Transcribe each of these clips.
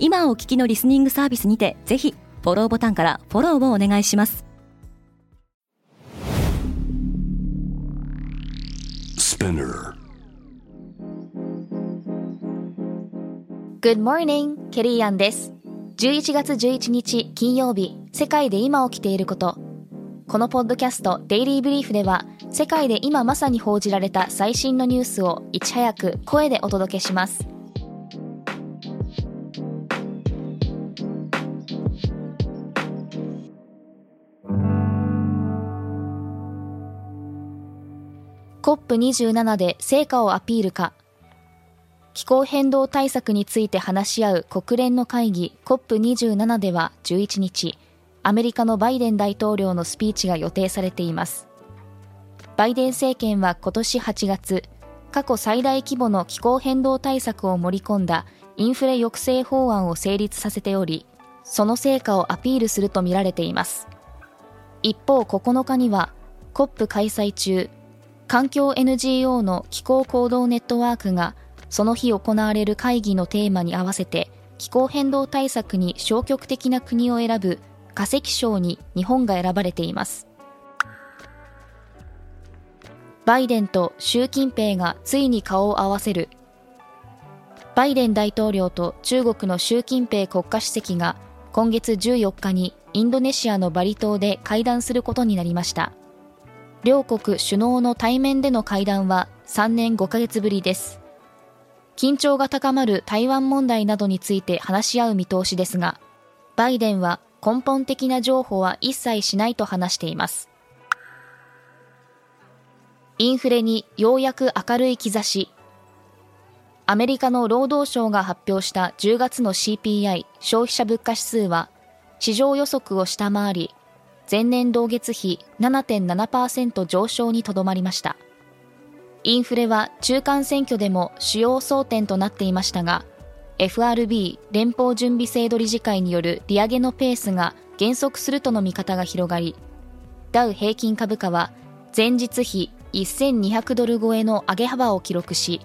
今お聞きのリスニングサービスにてぜひフォローボタンからフォローをお願いします。Good morning, ケリーアンです。11月11日金曜日世界で今起きていること。このポッドキャストデイリーブリーフでは世界で今まさに報じられた最新のニュースをいち早く声でお届けします COP27 で成果をアピールか。気候変動対策について話し合う国連の会議 COP27 では11日アメリカのバイデン大統領のスピーチが予定されています。バイデン政権は今年8月過去最大規模の気候変動対策を盛り込んだインフレ抑制法案を成立させておりその成果をアピールするとみられています。一方9日には COP 開催中環境 NGO の気候行動ネットワークがその日行われる会議のテーマに合わせて気候変動対策に消極的な国を選ぶ化石賞に日本が選ばれています。バイデンと習近平がついに顔を合わせる。バイデン大統領と中国の習近平国家主席が今月14日にインドネシアのバリ島で会談することになりました。両国首脳の対面での会談は3年5ヶ月ぶりです。緊張が高まる台湾問題などについて話し合う見通しですが、バイデンは根本的な譲歩は一切しないと話しています。インフレにようやく明るい兆し。アメリカの労働省が発表した10月の CPI 消費者物価指数は市場予測を下回り前年同月比7.7%上昇にとどまりました。インフレは中間選挙でも主要争点となっていましたが FRB 連邦準備制度理事会による利上げのペースが減速するとの見方が広がりダウ平均株価は前日比1200ドル超えの上げ幅を記録し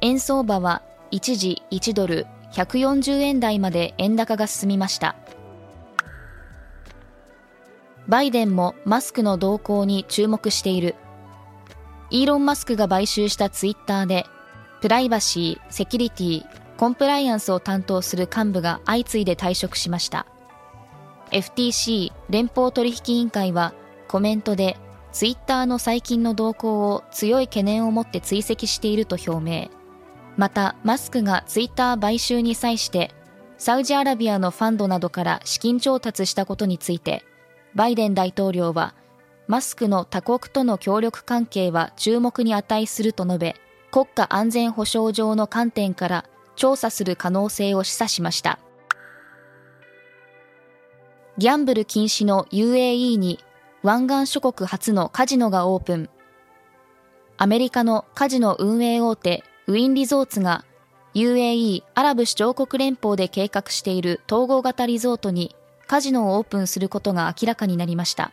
円相場は一時1ドル140円台まで円高が進みました。バイデンもマスクの動向に注目している。イーロン・マスクが買収したツイッターで、プライバシー、セキュリティ、コンプライアンスを担当する幹部が相次いで退職しました。FTC 連邦取引委員会はコメントでツイッターの最近の動向を強い懸念を持って追跡していると表明。また、マスクがツイッター買収に際してサウジアラビアのファンドなどから資金調達したことについてバイデン大統領は、マスクの他国との協力関係は注目に値すると述べ、国家安全保障上の観点から調査する可能性を示唆しました。ギャンブル禁止の UAE に湾岸諸国初のカジノがオープン。アメリカのカジノ運営大手ウィンリゾーツが UAE アラブ首長国連邦で計画している統合型リゾートにカジノをオープンすることが明らかになりました。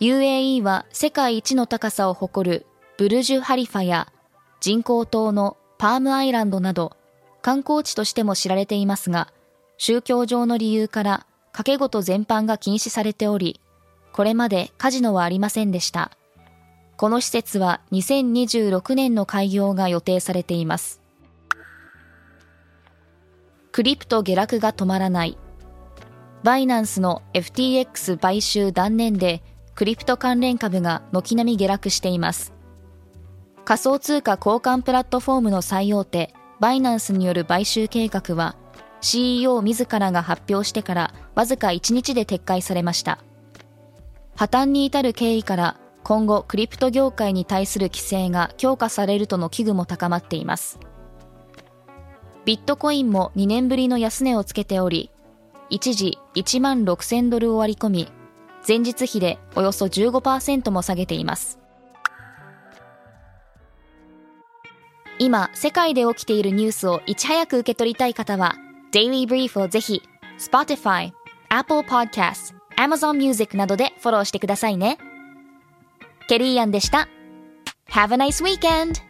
UAE は世界一の高さを誇るブルジュ・ハリファや人工島のパームアイランドなど観光地としても知られていますが、宗教上の理由から賭け事全般が禁止されており、これまでカジノはありませんでした。この施設は2026年の開業が予定されています。クリプト下落が止まらない。バイナンスの FTX 買収断念でクリプト関連株が軒並み下落しています。仮想通貨交換プラットフォームの最大手バイナンスによる買収計画は CEO 自らが発表してからわずか1日で撤回されました。破綻に至る経緯から今後クリプト業界に対する規制が強化されるとの危惧も高まっています。ビットコインも2年ぶりの安値をつけており、一時1万6000ドルを割り込み、前日比でおよそ15%も下げています。今、世界で起きているニュースをいち早く受け取りたい方は、Daily Brief をぜひ、Spotify、Apple Podcast、Amazon Music などでフォローしてくださいね。ケリーアンでした。Have a nice weekend!